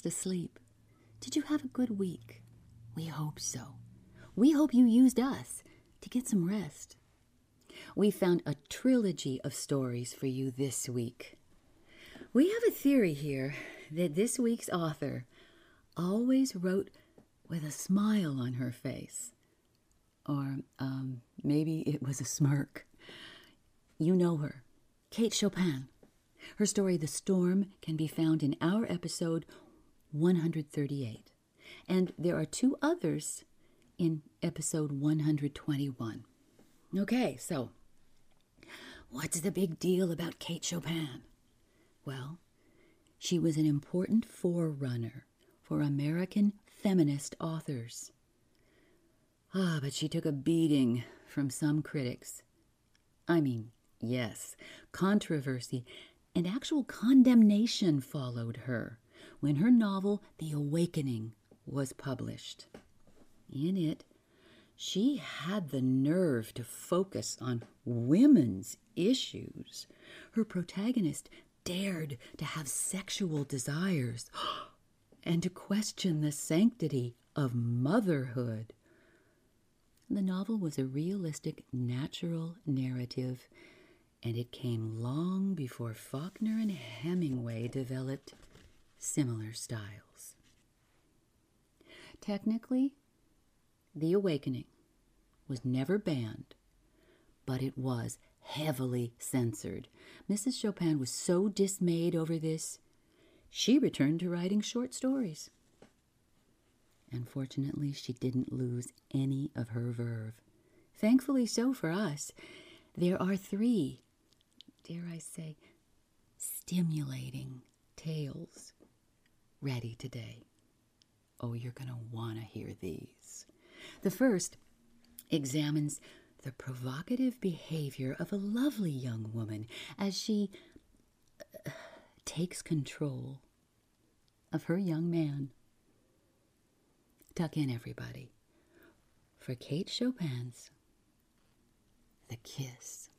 fast asleep. Did you have a good week? We hope so. We hope you used us to get some rest. We found a trilogy of stories for you this week. We have a theory here that this week's author always wrote with a smile on her face. Or um, maybe it was a smirk. You know her, Kate Chopin. Her story, The Storm, can be found in our episode 138. And there are two others in episode 121. Okay, so what's the big deal about Kate Chopin? Well, she was an important forerunner for American feminist authors. Ah, but she took a beating from some critics. I mean, yes, controversy and actual condemnation followed her when her novel The Awakening was published. In it, she had the nerve to focus on women's issues. Her protagonist dared to have sexual desires and to question the sanctity of motherhood. The novel was a realistic, natural narrative, and it came long before Faulkner and Hemingway developed similar styles. Technically, The Awakening was never banned, but it was heavily censored. Mrs. Chopin was so dismayed over this, she returned to writing short stories. Unfortunately, she didn't lose any of her verve. Thankfully so for us. There are three, dare I say, stimulating tales ready today. Oh, you're going to want to hear these. The first examines the provocative behavior of a lovely young woman as she uh, takes control of her young man. Tuck in, everybody, for Kate Chopin's The Kiss.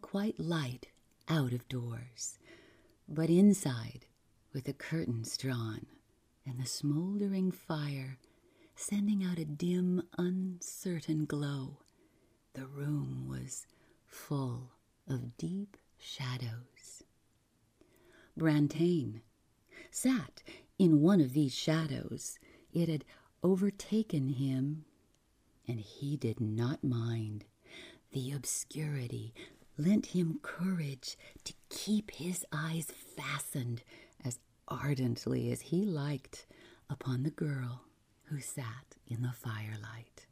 Quite light out of doors, but inside, with the curtains drawn and the smoldering fire sending out a dim, uncertain glow, the room was full of deep shadows. Brantain sat in one of these shadows. It had overtaken him, and he did not mind. The obscurity lent him courage to keep his eyes fastened as ardently as he liked upon the girl who sat in the firelight.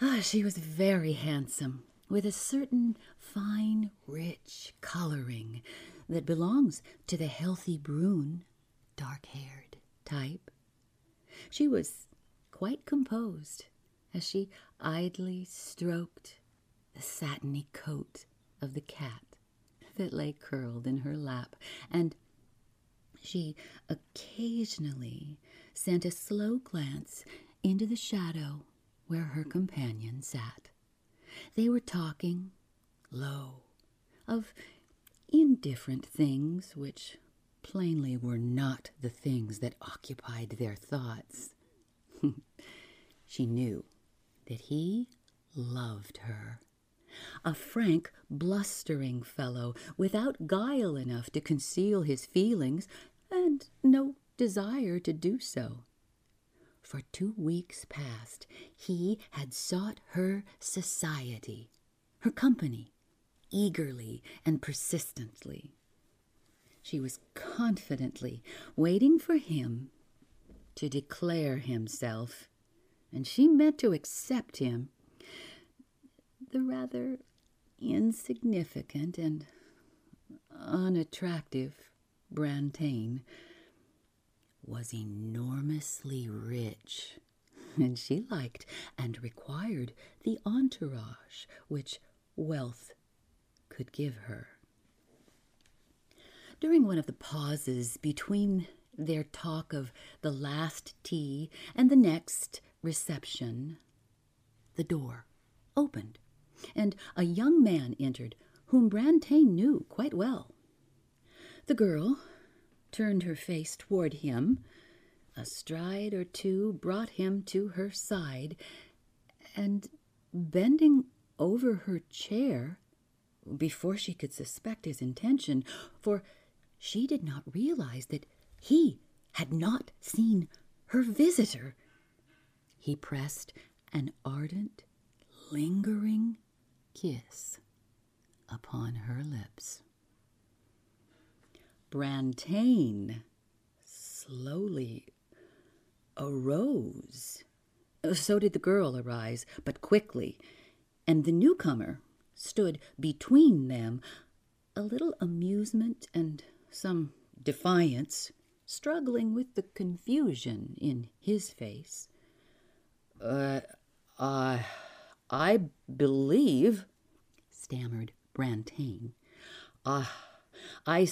Ah, she was very handsome, with a certain fine, rich coloring that belongs to the healthy brune, dark haired type. She was quite composed as she idly stroked the satiny coat of the cat that lay curled in her lap, and she occasionally sent a slow glance into the shadow where her companion sat. They were talking low of indifferent things which plainly were not the things that occupied their thoughts. she knew that he loved her. A frank, blustering fellow, without guile enough to conceal his feelings, and no desire to do so. For two weeks past, he had sought her society, her company, eagerly and persistently. She was confidently waiting for him to declare himself, and she meant to accept him. The rather insignificant and unattractive Brantain was enormously rich, and she liked and required the entourage which wealth could give her. During one of the pauses between their talk of the last tea and the next reception, the door opened, and a young man entered whom Brantain knew quite well. The girl turned her face toward him. A stride or two brought him to her side, and bending over her chair, before she could suspect his intention, for she did not realize that he had not seen her visitor. He pressed an ardent, lingering kiss upon her lips. Brantain slowly arose. So did the girl arise, but quickly, and the newcomer stood between them, a little amusement and some defiance struggling with the confusion in his face. Uh, I, I believe, stammered Brantain. Ah, I,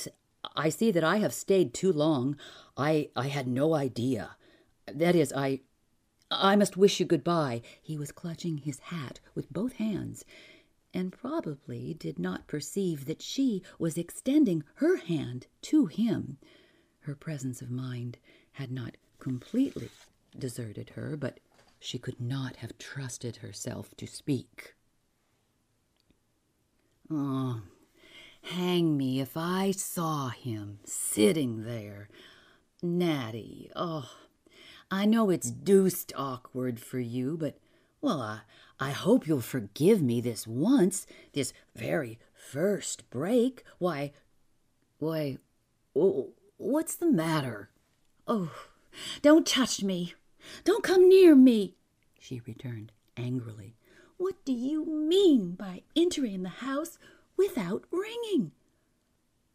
I see that I have stayed too long. I, I had no idea. That is, I, I must wish you goodbye. He was clutching his hat with both hands, and probably did not perceive that she was extending her hand to him. Her presence of mind had not completely deserted her, but she could not have trusted herself to speak. Oh, hang me if I saw him sitting there. Natty, oh, I know it's deuced awkward for you, but, well, I, I hope you'll forgive me this once, this very first break. Why, why, oh, What's the matter? Oh, don't touch me. Don't come near me, she returned angrily. What do you mean by entering the house without ringing?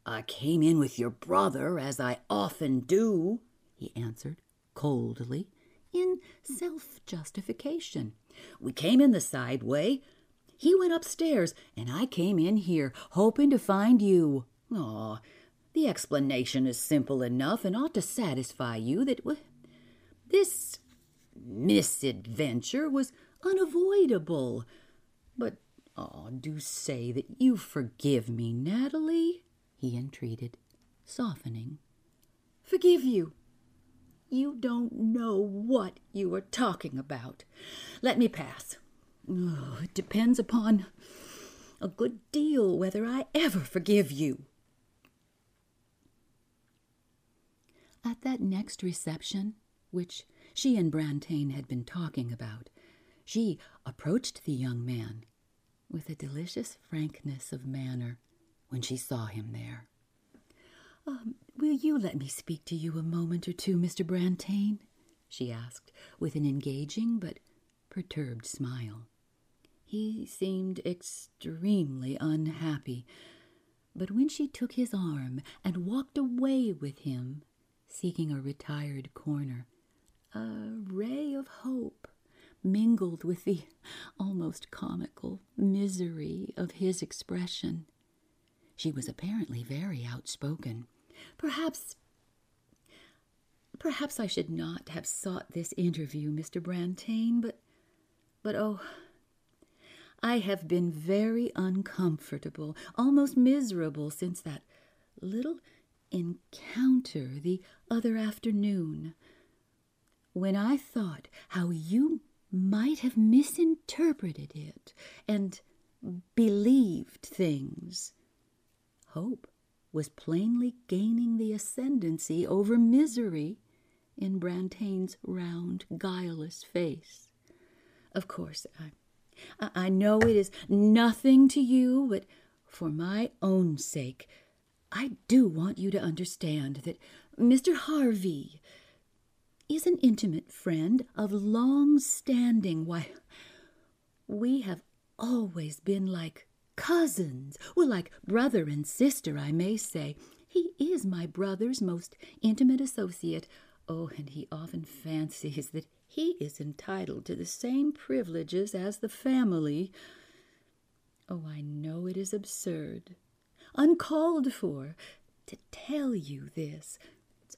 I came in with your brother, as I often do, he answered coldly, in self justification. We came in the side way. He went upstairs, and I came in here, hoping to find you. Ah, the explanation is simple enough and ought to satisfy you that this misadventure was unavoidable. But, oh, do say that you forgive me, Natalie, he entreated, softening. Forgive you? You don't know what you are talking about. Let me pass. Oh, it depends upon a good deal whether I ever forgive you. At that next reception, which she and Brantain had been talking about, she approached the young man with a delicious frankness of manner when she saw him there. Um, will you let me speak to you a moment or two, Mr. Brantain? she asked, with an engaging but perturbed smile. He seemed extremely unhappy, but when she took his arm and walked away with him, seeking a retired corner. A ray of hope mingled with the almost comical misery of his expression. She was apparently very outspoken. Perhaps perhaps I should not have sought this interview, Mr. Brantain, but but oh I have been very uncomfortable, almost miserable since that little encounter the other afternoon when I thought how you might have misinterpreted it and believed things. Hope was plainly gaining the ascendancy over misery in Brantain's round, guileless face. Of course, I, I know it is nothing to you, but for my own sake, I do want you to understand that Mr. Harvey is an intimate friend of long standing. Why, we have always been like cousins, well, like brother and sister, I may say. He is my brother's most intimate associate. Oh, and he often fancies that he is entitled to the same privileges as the family. Oh, I know it is absurd uncalled for, to tell you this. It's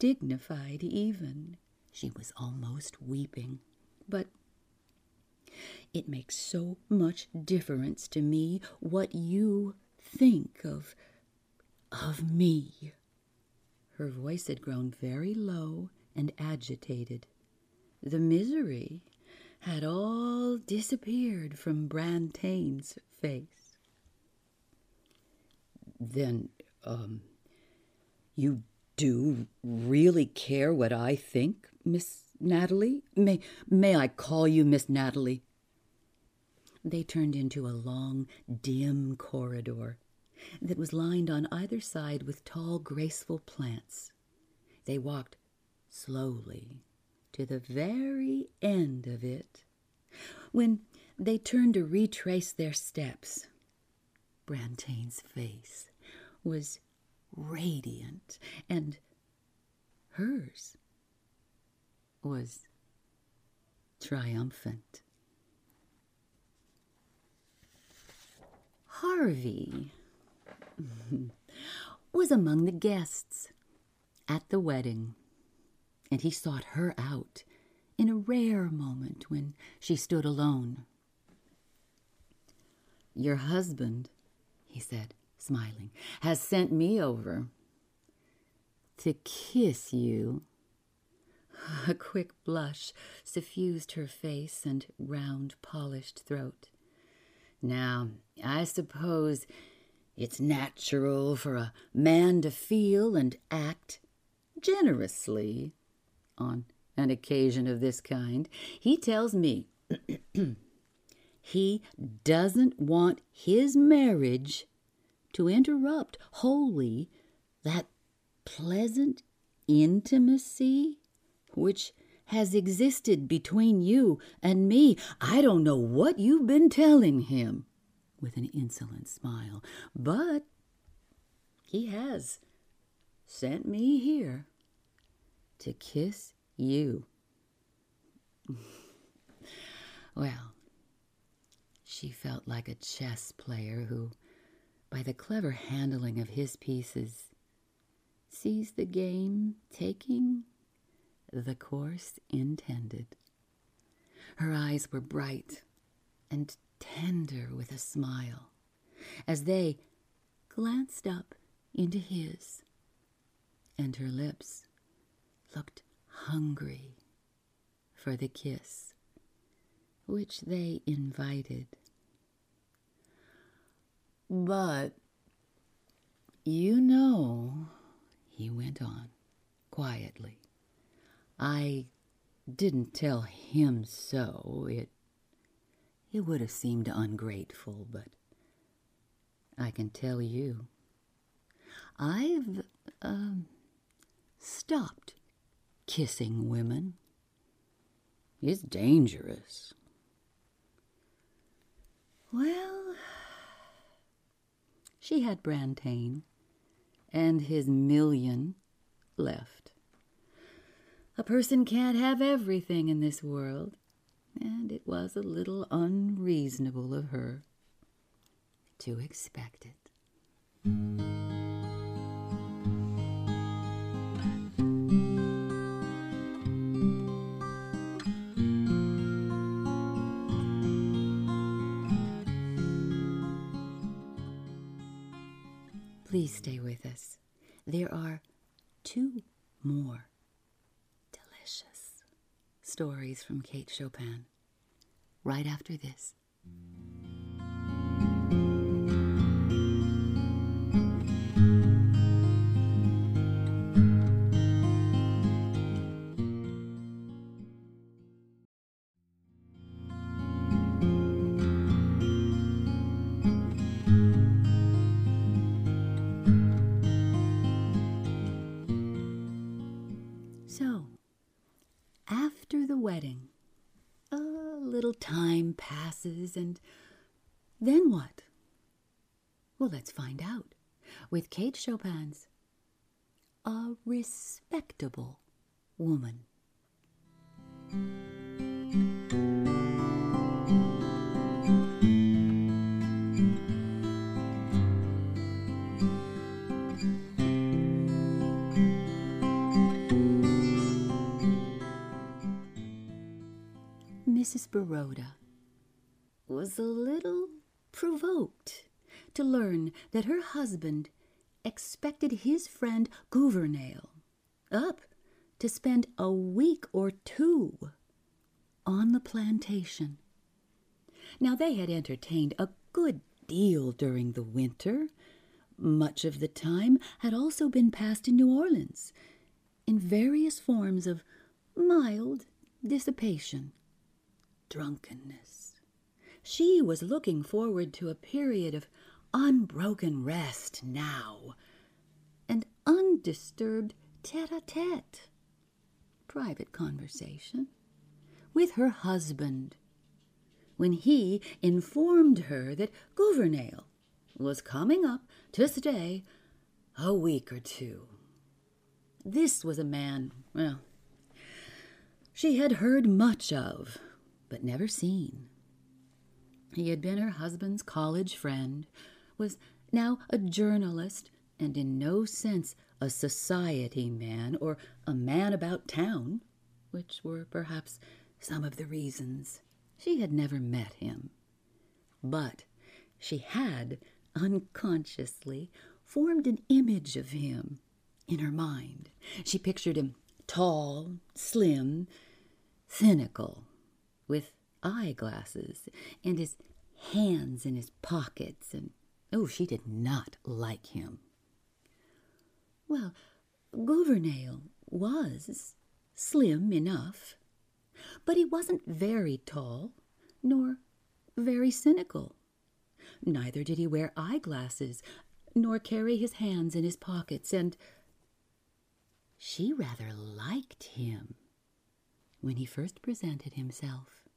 undignified, even. She was almost weeping. But it makes so much difference to me what you think of of me. Her voice had grown very low and agitated. The misery had all disappeared from Brantain's face. Then, um, you do really care what I think, Miss Natalie? May may I call you Miss Natalie? They turned into a long, dim corridor that was lined on either side with tall, graceful plants. They walked slowly to the very end of it. When they turned to retrace their steps, Brantain's face was radiant, and hers was triumphant. Harvey was among the guests at the wedding, and he sought her out in a rare moment when she stood alone. Your husband, he said, smiling, has sent me over to kiss you. A quick blush suffused her face and round, polished throat. Now, I suppose it's natural for a man to feel and act generously on an occasion of this kind. He tells me he doesn't want his marriage to interrupt wholly that pleasant intimacy which has existed between you and me. I don't know what you've been telling him, with an insolent smile, but he has sent me here to kiss you. well, she felt like a chess player who, by the clever handling of his pieces, sees the game taking the course intended. Her eyes were bright and tender with a smile as they glanced up into his, and her lips looked hungry for the kiss which they invited. But you know, he went on quietly, I didn't tell him so. It it would have seemed ungrateful, but I can tell you. I've um, stopped kissing women. It's dangerous. Well, she had Brantain and his million left. A person can't have everything in this world, and it was a little unreasonable of her to expect it. Please stay with us. There are two more delicious stories from Kate Chopin right after this. is, and then what? Well, let's find out with Kate Chopin's A Respectable Woman. Mrs. Baroda was a little provoked to learn that her husband expected his friend Gouvernail up to spend a week or two on the plantation. Now, they had entertained a good deal during the winter. Much of the time had also been passed in New Orleans in various forms of mild dissipation, drunkenness. She was looking forward to a period of unbroken rest now, and undisturbed tete a tete, private conversation with her husband, when he informed her that Gouvernail was coming up to stay a week or two. This was a man, well, she had heard much of, but never seen. He had been her husband's college friend, was now a journalist, and in no sense a society man or a man about town, which were perhaps some of the reasons she had never met him. But she had unconsciously formed an image of him in her mind. She pictured him tall, slim, cynical, with eyeglasses and his hands in his pockets, and oh, she did not like him. Well, Gouvernail was slim enough, but he wasn't very tall, nor very cynical. Neither did he wear eyeglasses, nor carry his hands in his pockets, and she rather liked him when he first presented himself.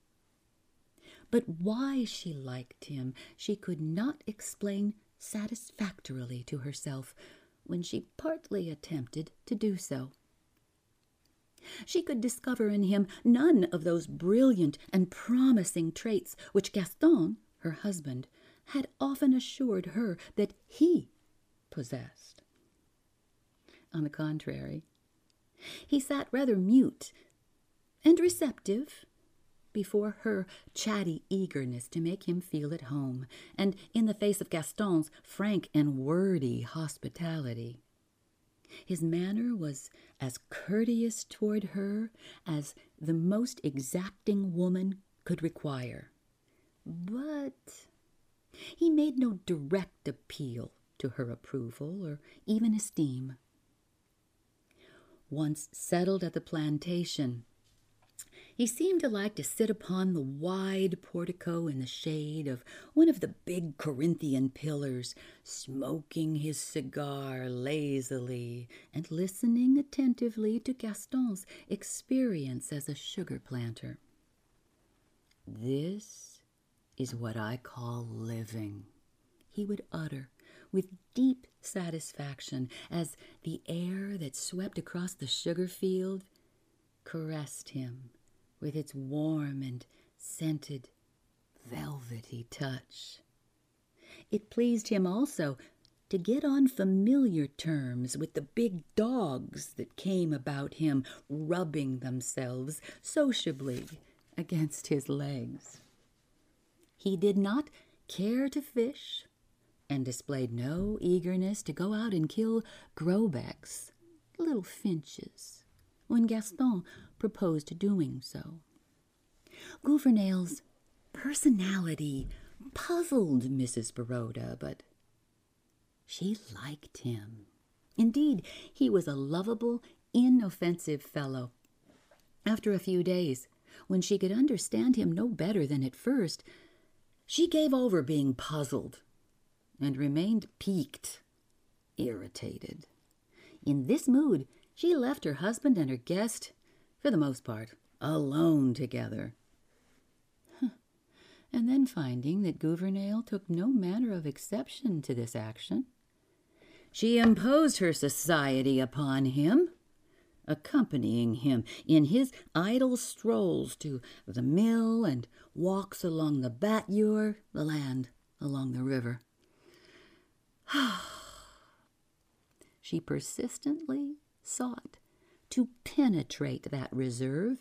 But why she liked him she could not explain satisfactorily to herself when she partly attempted to do so. She could discover in him none of those brilliant and promising traits which Gaston, her husband, had often assured her that he possessed. On the contrary, he sat rather mute and receptive before her chatty eagerness to make him feel at home, and in the face of Gaston's frank and wordy hospitality. His manner was as courteous toward her as the most exacting woman could require. But he made no direct appeal to her approval or even esteem. Once settled at the plantation, he seemed to like to sit upon the wide portico in the shade of one of the big Corinthian pillars, smoking his cigar lazily and listening attentively to Gaston's experience as a sugar planter. This is what I call living, he would utter with deep satisfaction as the air that swept across the sugar field caressed him with its warm and scented, velvety touch. It pleased him also to get on familiar terms with the big dogs that came about him, rubbing themselves sociably against his legs. He did not care to fish and displayed no eagerness to go out and kill grosbecs, little finches, when Gaston proposed doing so. Gouvernail's personality puzzled Mrs. Baroda, but she liked him. Indeed, he was a lovable, inoffensive fellow. After a few days, when she could understand him no better than at first, she gave over being puzzled and remained piqued, irritated. In this mood, she left her husband and her guest for the most part, alone together. and then finding that Gouvernail took no manner of exception to this action, she imposed her society upon him, accompanying him in his idle strolls to the mill and walks along the Batture, the land along the river. she persistently sought to penetrate that reserve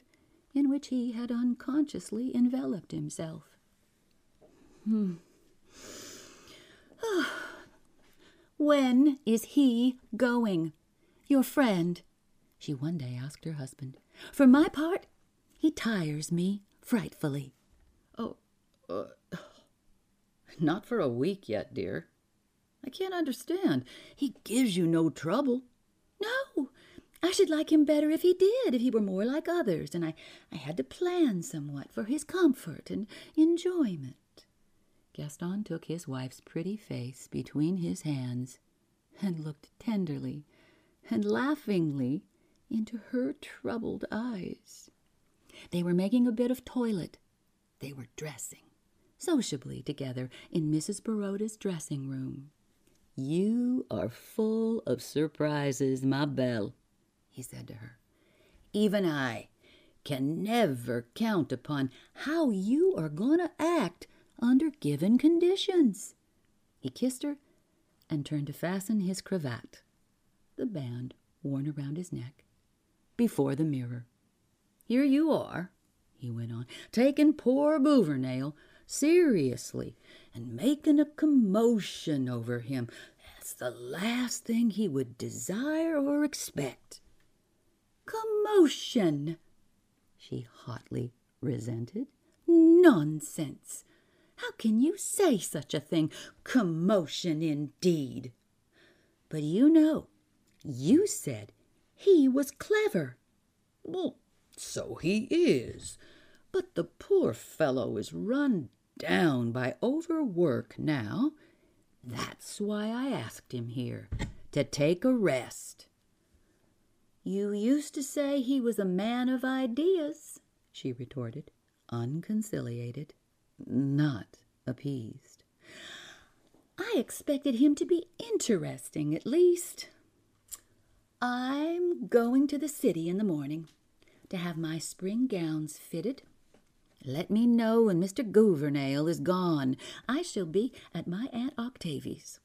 in which he had unconsciously enveloped himself. Hmm. when is he going? Your friend, she one day asked her husband. For my part, he tires me frightfully. Oh, uh, not for a week yet, dear. I can't understand. He gives you no trouble. No, I should like him better if he did, if he were more like others, and I, I had to plan somewhat for his comfort and enjoyment. Gaston took his wife's pretty face between his hands and looked tenderly and laughingly into her troubled eyes. They were making a bit of toilet. They were dressing sociably together in Mrs. Baroda's dressing room. You are full of surprises, ma belle, he said to her. Even I can never count upon how you are going to act under given conditions. He kissed her and turned to fasten his cravat, the band worn around his neck, before the mirror. Here you are, he went on, taking poor Gouvernail seriously and making a commotion over him. That's the last thing he would desire or expect. Commotion, she hotly resented. Nonsense! How can you say such a thing? Commotion, indeed! But you know, you said he was clever. Well, so he is. But the poor fellow is run down by overwork now. That's why I asked him here to take a rest. You used to say he was a man of ideas, she retorted, unconciliated, not appeased. I expected him to be interesting, at least. I'm going to the city in the morning to have my spring gowns fitted let me know when Mr. Gouvernail is gone. I shall be at my Aunt Octavie's.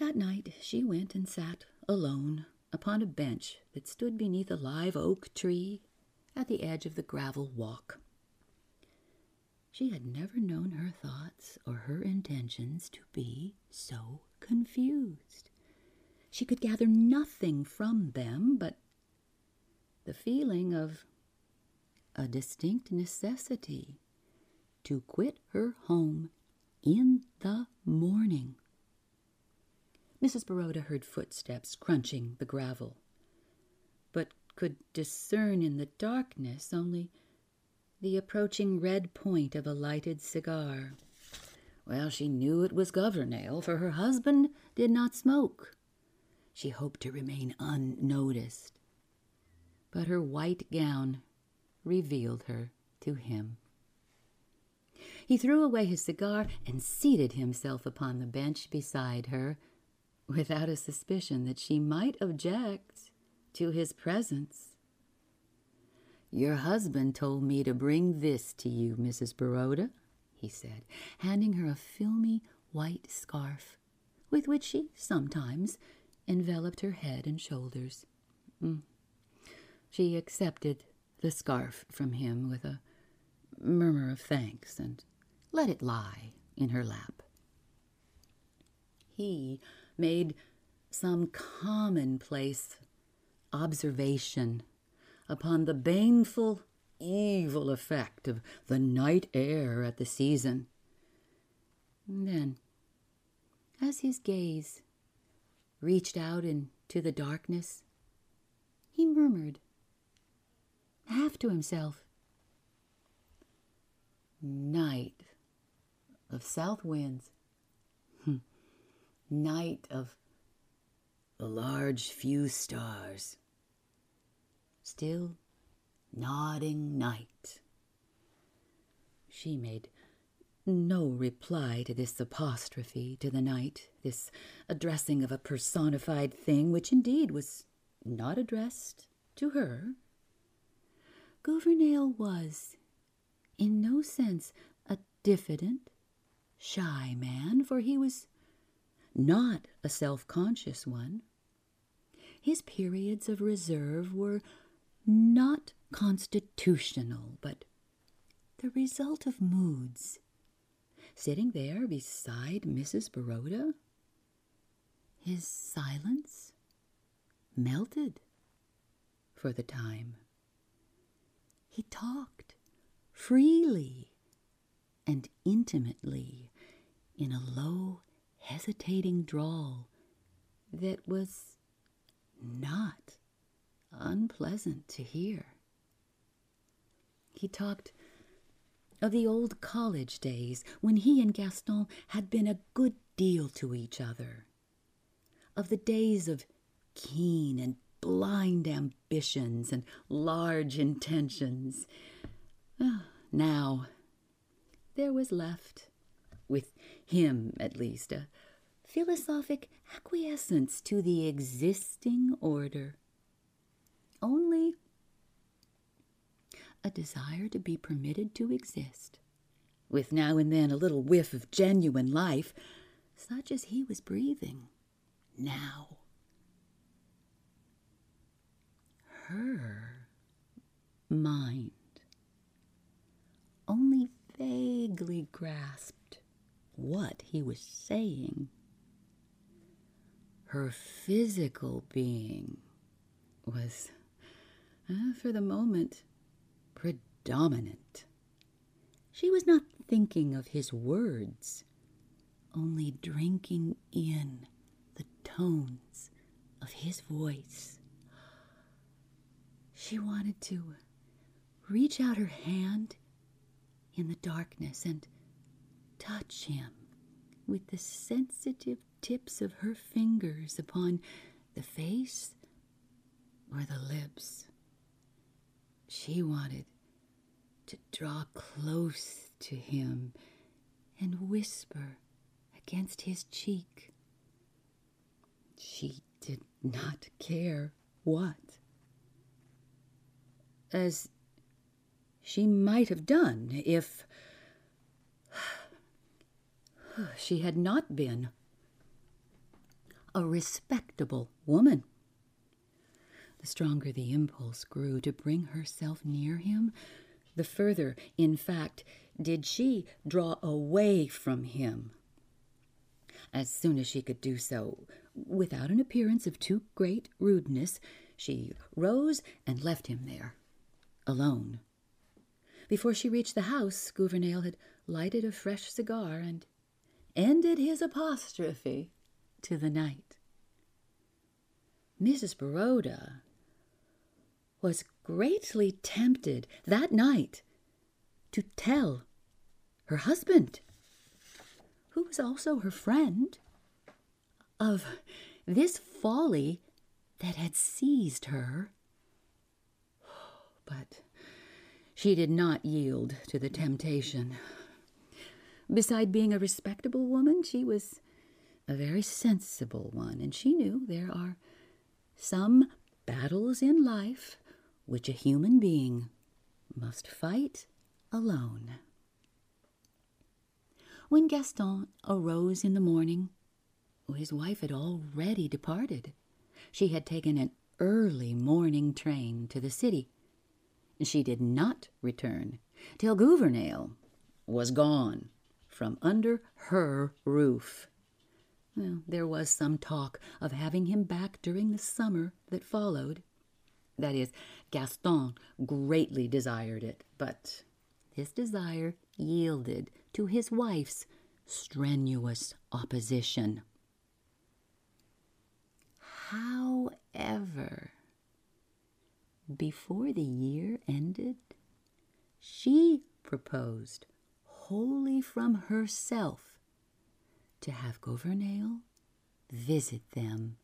That night she went and sat alone upon a bench that stood beneath a live oak tree at the edge of the gravel walk. She had never known her thoughts or her intentions to be so confused. She could gather nothing from them but the feeling of a distinct necessity to quit her home in the morning. Mrs. Baroda heard footsteps crunching the gravel, but could discern in the darkness only the approaching red point of a lighted cigar. Well, she knew it was Gouvernail, for her husband did not smoke. She hoped to remain unnoticed. But her white gown revealed her to him. He threw away his cigar and seated himself upon the bench beside her, without a suspicion that she might object to his presence. Your husband told me to bring this to you, Mrs. Baroda, he said, handing her a filmy white scarf with which she sometimes enveloped her head and shoulders. Mm. She accepted the scarf from him with a murmur of thanks and let it lie in her lap. He made some commonplace observation upon the baneful, evil effect of the night air at the season. And then, as his gaze reached out into the darkness, he murmured half to himself. Night of south winds. Night of a large few stars, still nodding night. She made no reply to this apostrophe to the night, this addressing of a personified thing, which indeed was not addressed to her, Gouvernail was, in no sense, a diffident, shy man, for he was not a self conscious one. His periods of reserve were not constitutional, but the result of moods. Sitting there beside Mrs. Baroda, his silence melted for the time. He talked freely and intimately in a low, hesitating drawl that was not unpleasant to hear. He talked of the old college days when he and Gaston had been a good deal to each other, of the days of keen and blind ambitions and large intentions. Ah, now, there was left, with him at least, a philosophic acquiescence to the existing order. Only a desire to be permitted to exist, with now and then a little whiff of genuine life, such as he was breathing now. Her mind only vaguely grasped what he was saying. Her physical being was, uh, for the moment, predominant. She was not thinking of his words, only drinking in the tones of his voice. She wanted to reach out her hand in the darkness and touch him with the sensitive tips of her fingers upon the face or the lips. She wanted to draw close to him and whisper against his cheek. She did not care what. As she might have done if she had not been a respectable woman. The stronger the impulse grew to bring herself near him, the further, in fact, did she draw away from him. As soon as she could do so, without an appearance of too great rudeness, she rose and left him there, alone. Before she reached the house, Gouvernail had lighted a fresh cigar and ended his apostrophe to the night. Mrs. Baroda was greatly tempted that night to tell her husband, who was also her friend, of this folly that had seized her. But she did not yield to the temptation. Beside being a respectable woman, she was a very sensible one, and she knew there are some battles in life which a human being must fight alone. When Gaston arose in the morning, his wife had already departed. She had taken an early morning train to the city. She did not return till Gouvernail was gone from under her roof. Well, there was some talk of having him back during the summer that followed. That is, Gaston greatly desired it, but his desire yielded to his wife's strenuous opposition. However, before the year ended, she proposed wholly from herself to have Gouvernail visit them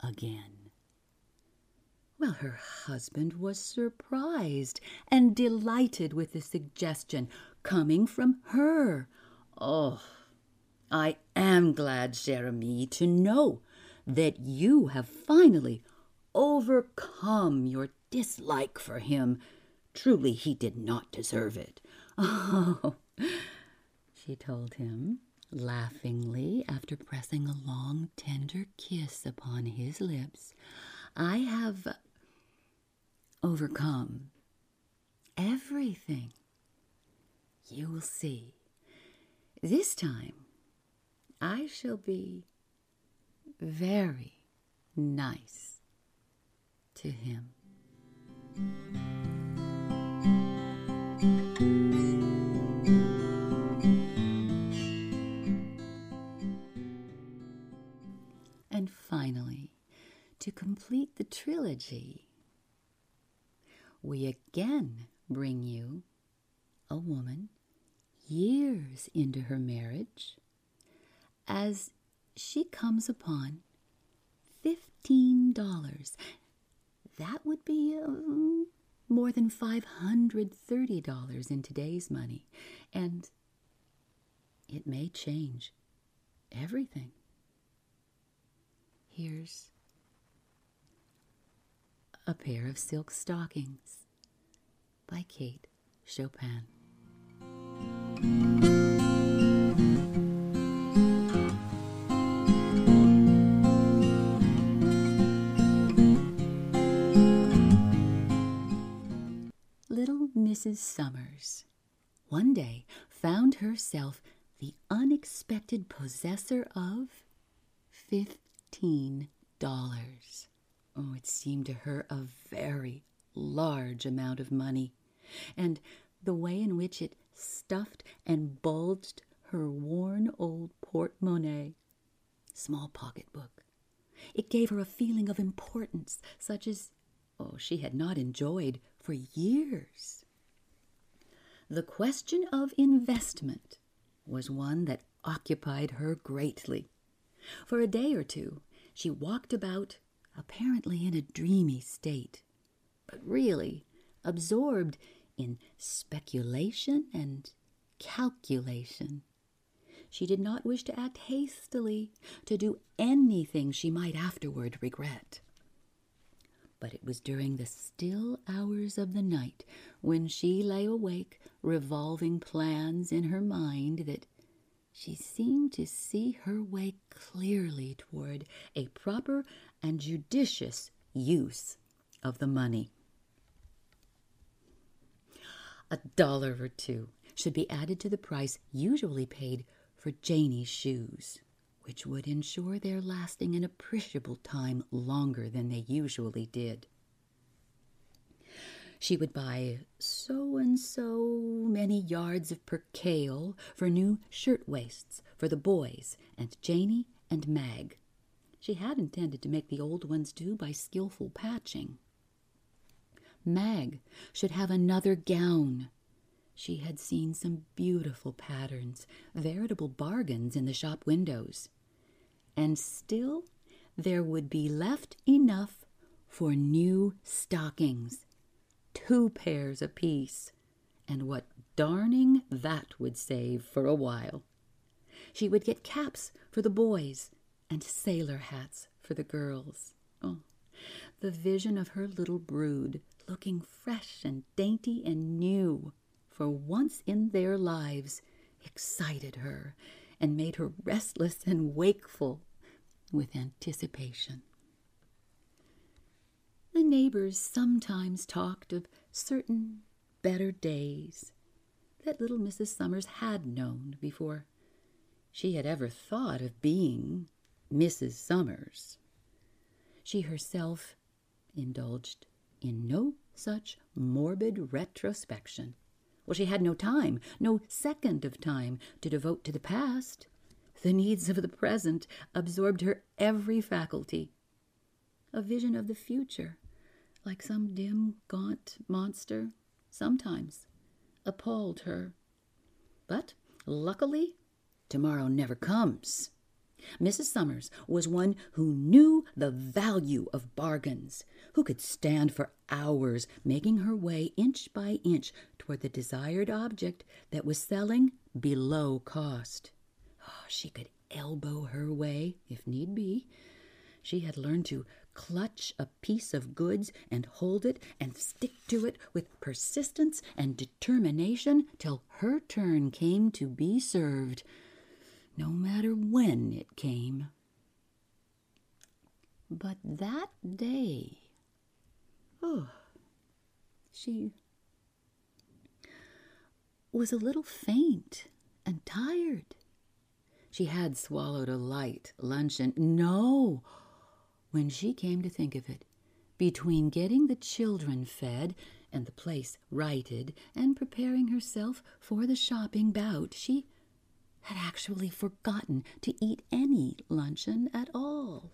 again. Well, her husband was surprised and delighted with the suggestion coming from her. Oh, I am glad, chère amie, to know that you have finally overcome your dislike for him. Truly, he did not deserve it. Oh, she told him laughingly after pressing a long, tender kiss upon his lips. I have overcome everything. You will see. This time, I shall be very nice to him. To complete the trilogy, we again bring you a woman years into her marriage as she comes upon $15. That would be um, more than $530 in today's money. And it may change everything. Here's a pair of silk stockings by Kate Chopin. Little Mrs. Summers one day found herself the unexpected possessor of fifteen dollars. Oh, it seemed to her a very large amount of money, and the way in which it stuffed and bulged her worn old portemonnaie, small pocketbook. It gave her a feeling of importance, such as, oh, she had not enjoyed for years. The question of investment was one that occupied her greatly. For a day or two, she walked about, apparently in a dreamy state, but really absorbed in speculation and calculation. She did not wish to act hastily, to do anything she might afterward regret. But it was during the still hours of the night, when she lay awake, revolving plans in her mind, that she seemed to see her way clearly toward a proper and judicious use of the money. A dollar or two should be added to the price usually paid for Janie's shoes, which would ensure their lasting an appreciable time longer than they usually did. She would buy so and so many yards of percale for new shirt waists for the boys and Janie and Mag. She had intended to make the old ones do by skilful patching. Mag should have another gown. She had seen some beautiful patterns, veritable bargains in the shop windows. And still there would be left enough for new stockings, two pairs apiece, and what darning that would save for a while. She would get caps for the boys and sailor hats for the girls. Oh, the vision of her little brood looking fresh and dainty and new for once in their lives excited her and made her restless and wakeful with anticipation. The neighbors sometimes talked of certain better days that little Mrs. Summers had known before she had ever thought of being Mrs. Summers. She herself indulged in no such morbid retrospection. Well, she had no time, no second of time to devote to the past. The needs of the present absorbed her every faculty. A vision of the future, like some dim, gaunt monster, sometimes appalled her. But luckily, tomorrow never comes. Mrs. Summers was one who knew the value of bargains, who could stand for hours making her way inch by inch toward the desired object that was selling below cost. Oh, she could elbow her way, if need be. She had learned to clutch a piece of goods and hold it and stick to it with persistence and determination till her turn came to be served no matter when it came. But that day, oh, she was a little faint and tired. She had swallowed a light luncheon. No! When she came to think of it, between getting the children fed and the place righted and preparing herself for the shopping bout, she had actually forgotten to eat any luncheon at all.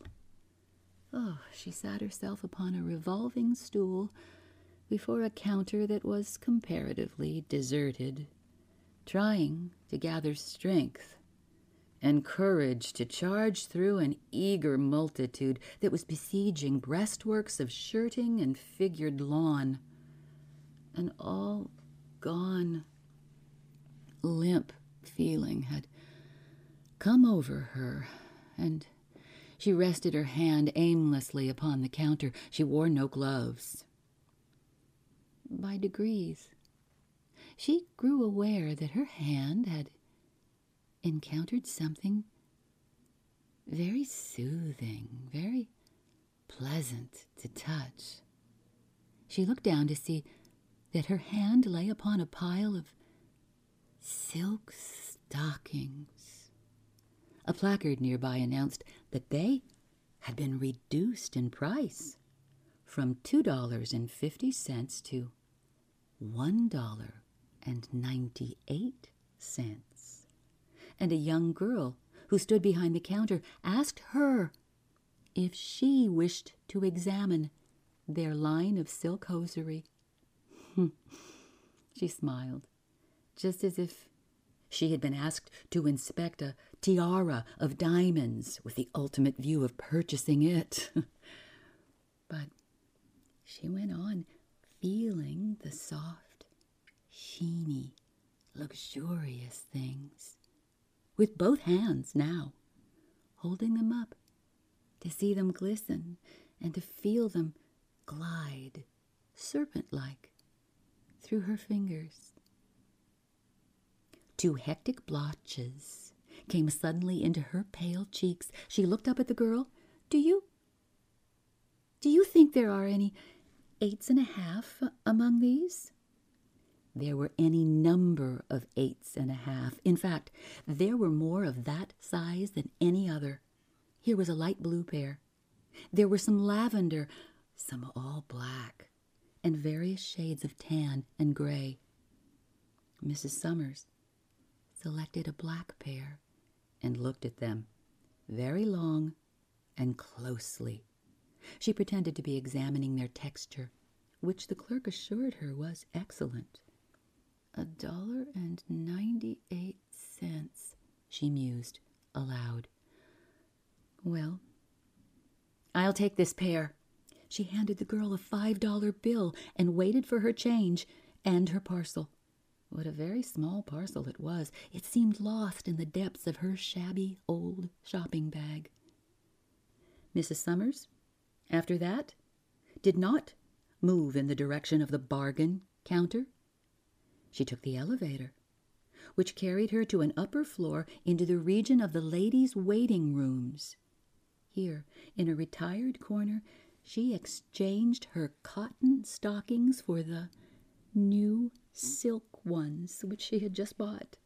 Oh, she sat herself upon a revolving stool before a counter that was comparatively deserted, trying to gather strength and courage to charge through an eager multitude that was besieging breastworks of shirting and figured lawn. An all gone, limp feeling had come over her, and she rested her hand aimlessly upon the counter. She wore no gloves. By degrees, she grew aware that her hand had encountered something very soothing, very pleasant to touch. She looked down to see that her hand lay upon a pile of silk stockings. A placard nearby announced that they had been reduced in price from $2.50 to $1.98 and a young girl who stood behind the counter asked her if she wished to examine their line of silk hosiery. she smiled, just as if she had been asked to inspect a tiara of diamonds with the ultimate view of purchasing it. but she went on feeling the soft, sheeny, luxurious things with both hands now, holding them up to see them glisten and to feel them glide, serpent like, through her fingers. Two hectic blotches came suddenly into her pale cheeks. She looked up at the girl. Do you. Do you think there are any eights and a half among these? There were any number of eights and a half. In fact, there were more of that size than any other. Here was a light blue pair. There were some lavender, some all black, and various shades of tan and gray. Mrs. Summers selected a black pair and looked at them very long and closely. She pretended to be examining their texture, which the clerk assured her was excellent. A dollar and ninety-eight cents, she mused aloud. Well, I'll take this pair. She handed the girl a five dollar bill and waited for her change and her parcel. What a very small parcel it was. It seemed lost in the depths of her shabby old shopping bag. Mrs. Summers, after that, did not move in the direction of the bargain counter she took the elevator, which carried her to an upper floor into the region of the ladies' waiting rooms. Here, in a retired corner, she exchanged her cotton stockings for the new silk ones which she had just bought.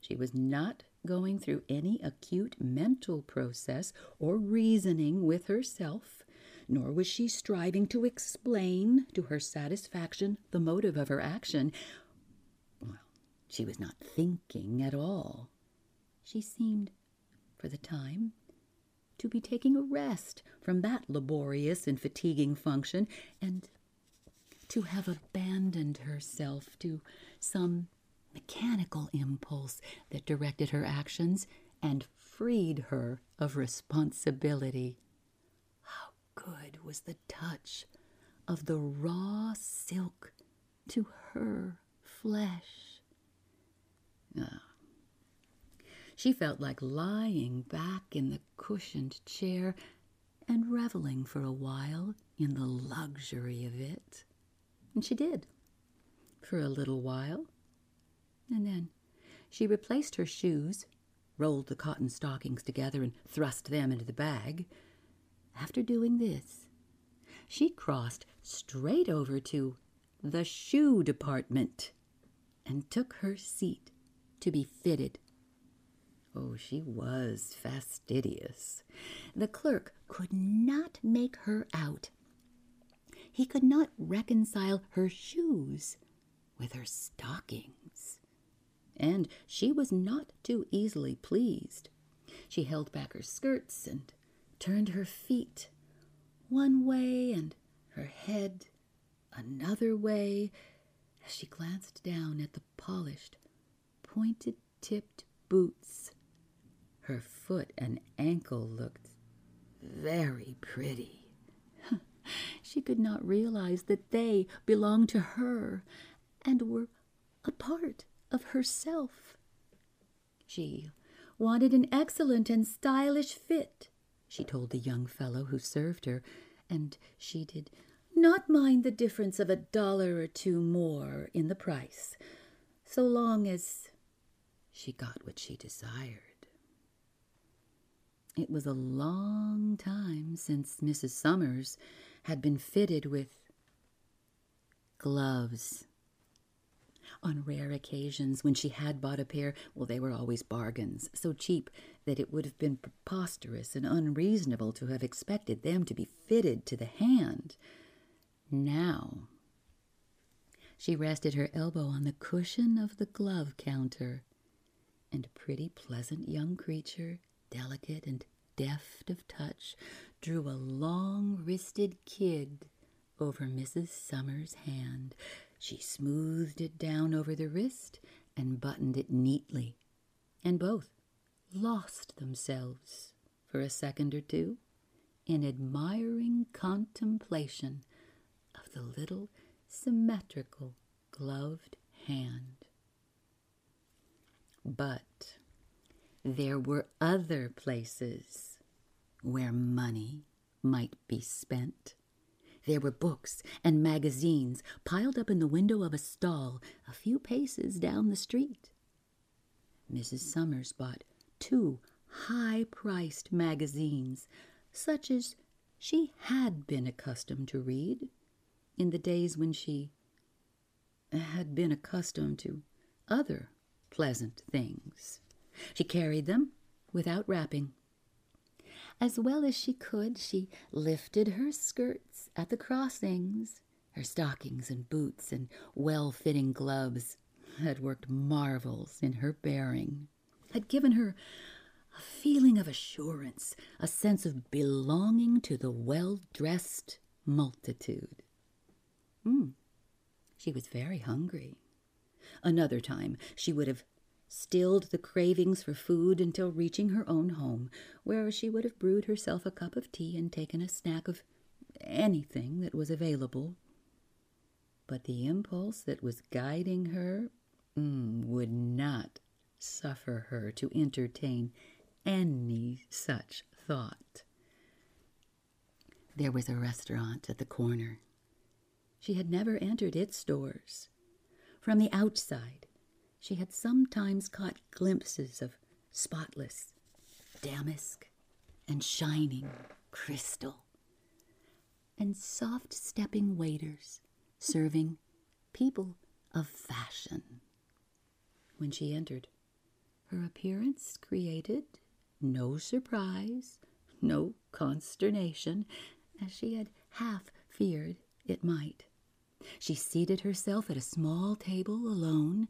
She was not going through any acute mental process or reasoning with herself nor was she striving to explain to her satisfaction the motive of her action. Well, she was not thinking at all. She seemed, for the time, to be taking a rest from that laborious and fatiguing function, and to have abandoned herself to some mechanical impulse that directed her actions and freed her of responsibility How good was the touch of the raw silk to her flesh. Ah. She felt like lying back in the cushioned chair and reveling for a while in the luxury of it. And she did, for a little while. And then she replaced her shoes, rolled the cotton stockings together, and thrust them into the bag after doing this, she crossed straight over to the shoe department and took her seat to be fitted. Oh, she was fastidious. The clerk could not make her out. He could not reconcile her shoes with her stockings. And she was not too easily pleased. She held back her skirts and turned her feet one way and her head another way as she glanced down at the polished, pointed tipped boots. Her foot and ankle looked very pretty. she could not realize that they belonged to her and were a part of herself. She wanted an excellent and stylish fit, she told the young fellow who served her, and she did not mind the difference of a dollar or two more in the price, so long as she got what she desired. It was a long time since Mrs. Summers had been fitted with gloves. On rare occasions, when she had bought a pair, well, they were always bargains, so cheap that it would have been preposterous and unreasonable to have expected them to be fitted to the hand. Now, she rested her elbow on the cushion of the glove counter, and a pretty, pleasant young creature, delicate and deft of touch, drew a long wristed kid over Mrs. Summers' hand. She smoothed it down over the wrist and buttoned it neatly, and both lost themselves for a second or two in admiring contemplation of the little symmetrical gloved hand. But there were other places where money might be spent. There were books and magazines piled up in the window of a stall a few paces down the street. Mrs. Summers bought two high priced magazines, such as she had been accustomed to read in the days when she had been accustomed to other pleasant things. She carried them without wrapping. As well as she could, she lifted her skirts at the crossings. Her stockings and boots and well fitting gloves had worked marvels in her bearing, had given her a feeling of assurance, a sense of belonging to the well dressed multitude. Mm. She was very hungry. Another time she would have stilled the cravings for food until reaching her own home, where she would have brewed herself a cup of tea and taken a snack of anything that was available. But the impulse that was guiding her mm, would not suffer her to entertain any such thought. There was a restaurant at the corner she had never entered its doors. From the outside, she had sometimes caught glimpses of spotless damask and shining crystal, and soft stepping waiters serving people of fashion. When she entered, her appearance created no surprise, no consternation, as she had half feared it might. She seated herself at a small table alone,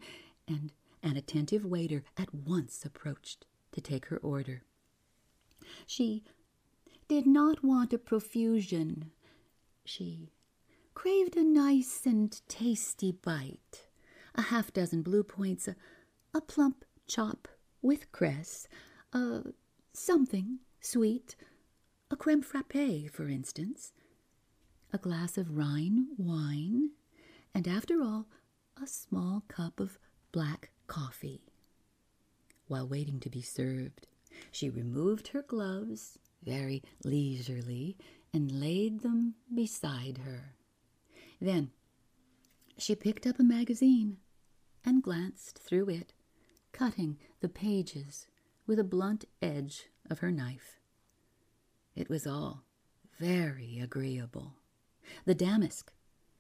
and an attentive waiter at once approached to take her order. She did not want a profusion. She craved a nice and tasty bite, a half dozen blue points, a, a plump chop with cress, a something sweet, a creme frappe, for instance a glass of Rhine wine, and after all, a small cup of black coffee. While waiting to be served, she removed her gloves very leisurely and laid them beside her. Then she picked up a magazine and glanced through it, cutting the pages with a blunt edge of her knife. It was all very agreeable. The damask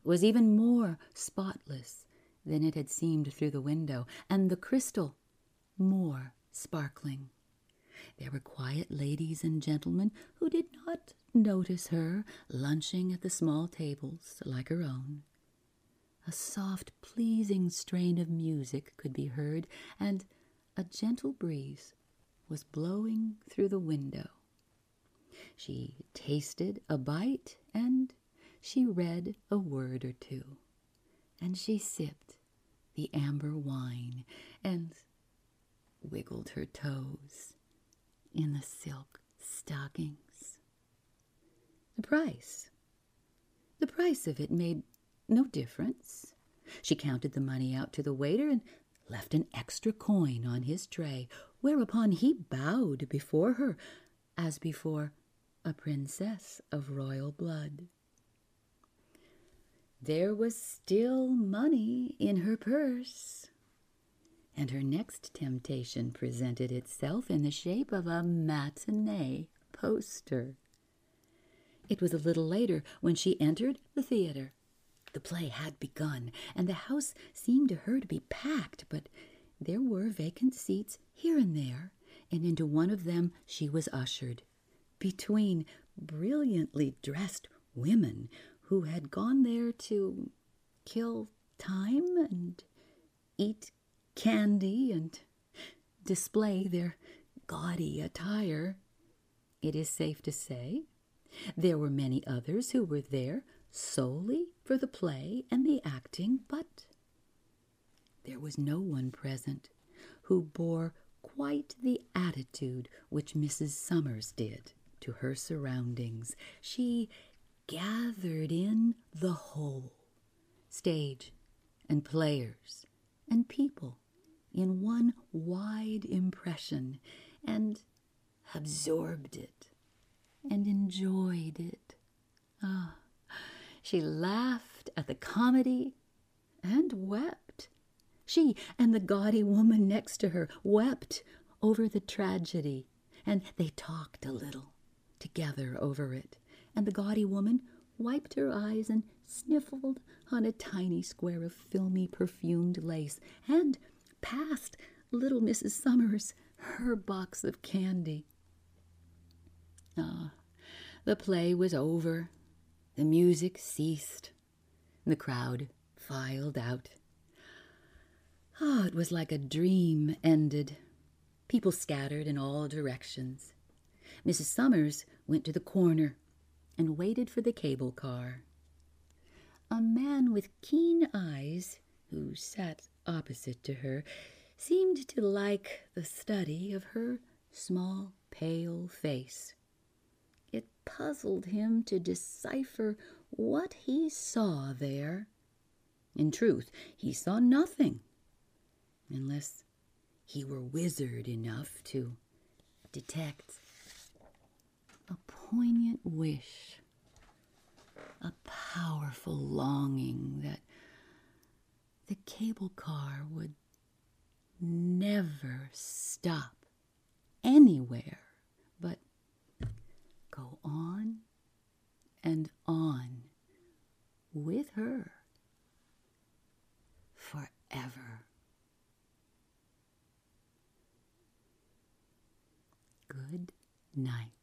was even more spotless than it had seemed through the window, and the crystal more sparkling. There were quiet ladies and gentlemen who did not notice her lunching at the small tables like her own. A soft, pleasing strain of music could be heard, and a gentle breeze was blowing through the window. She tasted a bite, and she read a word or two, and she sipped the amber wine and wiggled her toes in the silk stockings. The price. The price of it made no difference. She counted the money out to the waiter and left an extra coin on his tray, whereupon he bowed before her as before a princess of royal blood. There was still money in her purse, and her next temptation presented itself in the shape of a matinee poster. It was a little later when she entered the theater. The play had begun, and the house seemed to her to be packed, but there were vacant seats here and there, and into one of them she was ushered, between brilliantly dressed women who had gone there to kill time and eat candy and display their gaudy attire. It is safe to say there were many others who were there solely for the play and the acting, but there was no one present who bore quite the attitude which Mrs. Summers did to her surroundings. She gathered in the whole stage and players and people in one wide impression and absorbed it and enjoyed it. Ah, she laughed at the comedy and wept. She and the gaudy woman next to her wept over the tragedy, and they talked a little together over it. And the gaudy woman wiped her eyes and sniffled on a tiny square of filmy perfumed lace and passed little Mrs. Summers her box of candy. Ah, the play was over the music ceased. The crowd filed out. Ah, oh, it was like a dream ended. People scattered in all directions. Mrs. Summers went to the corner and waited for the cable car. A man with keen eyes, who sat opposite to her, seemed to like the study of her small, pale face It puzzled him to decipher what he saw there. In truth, he saw nothing, unless he were wizard enough to detect poignant wish, a powerful longing that the cable car would never stop anywhere but go on and on with her forever. Good night.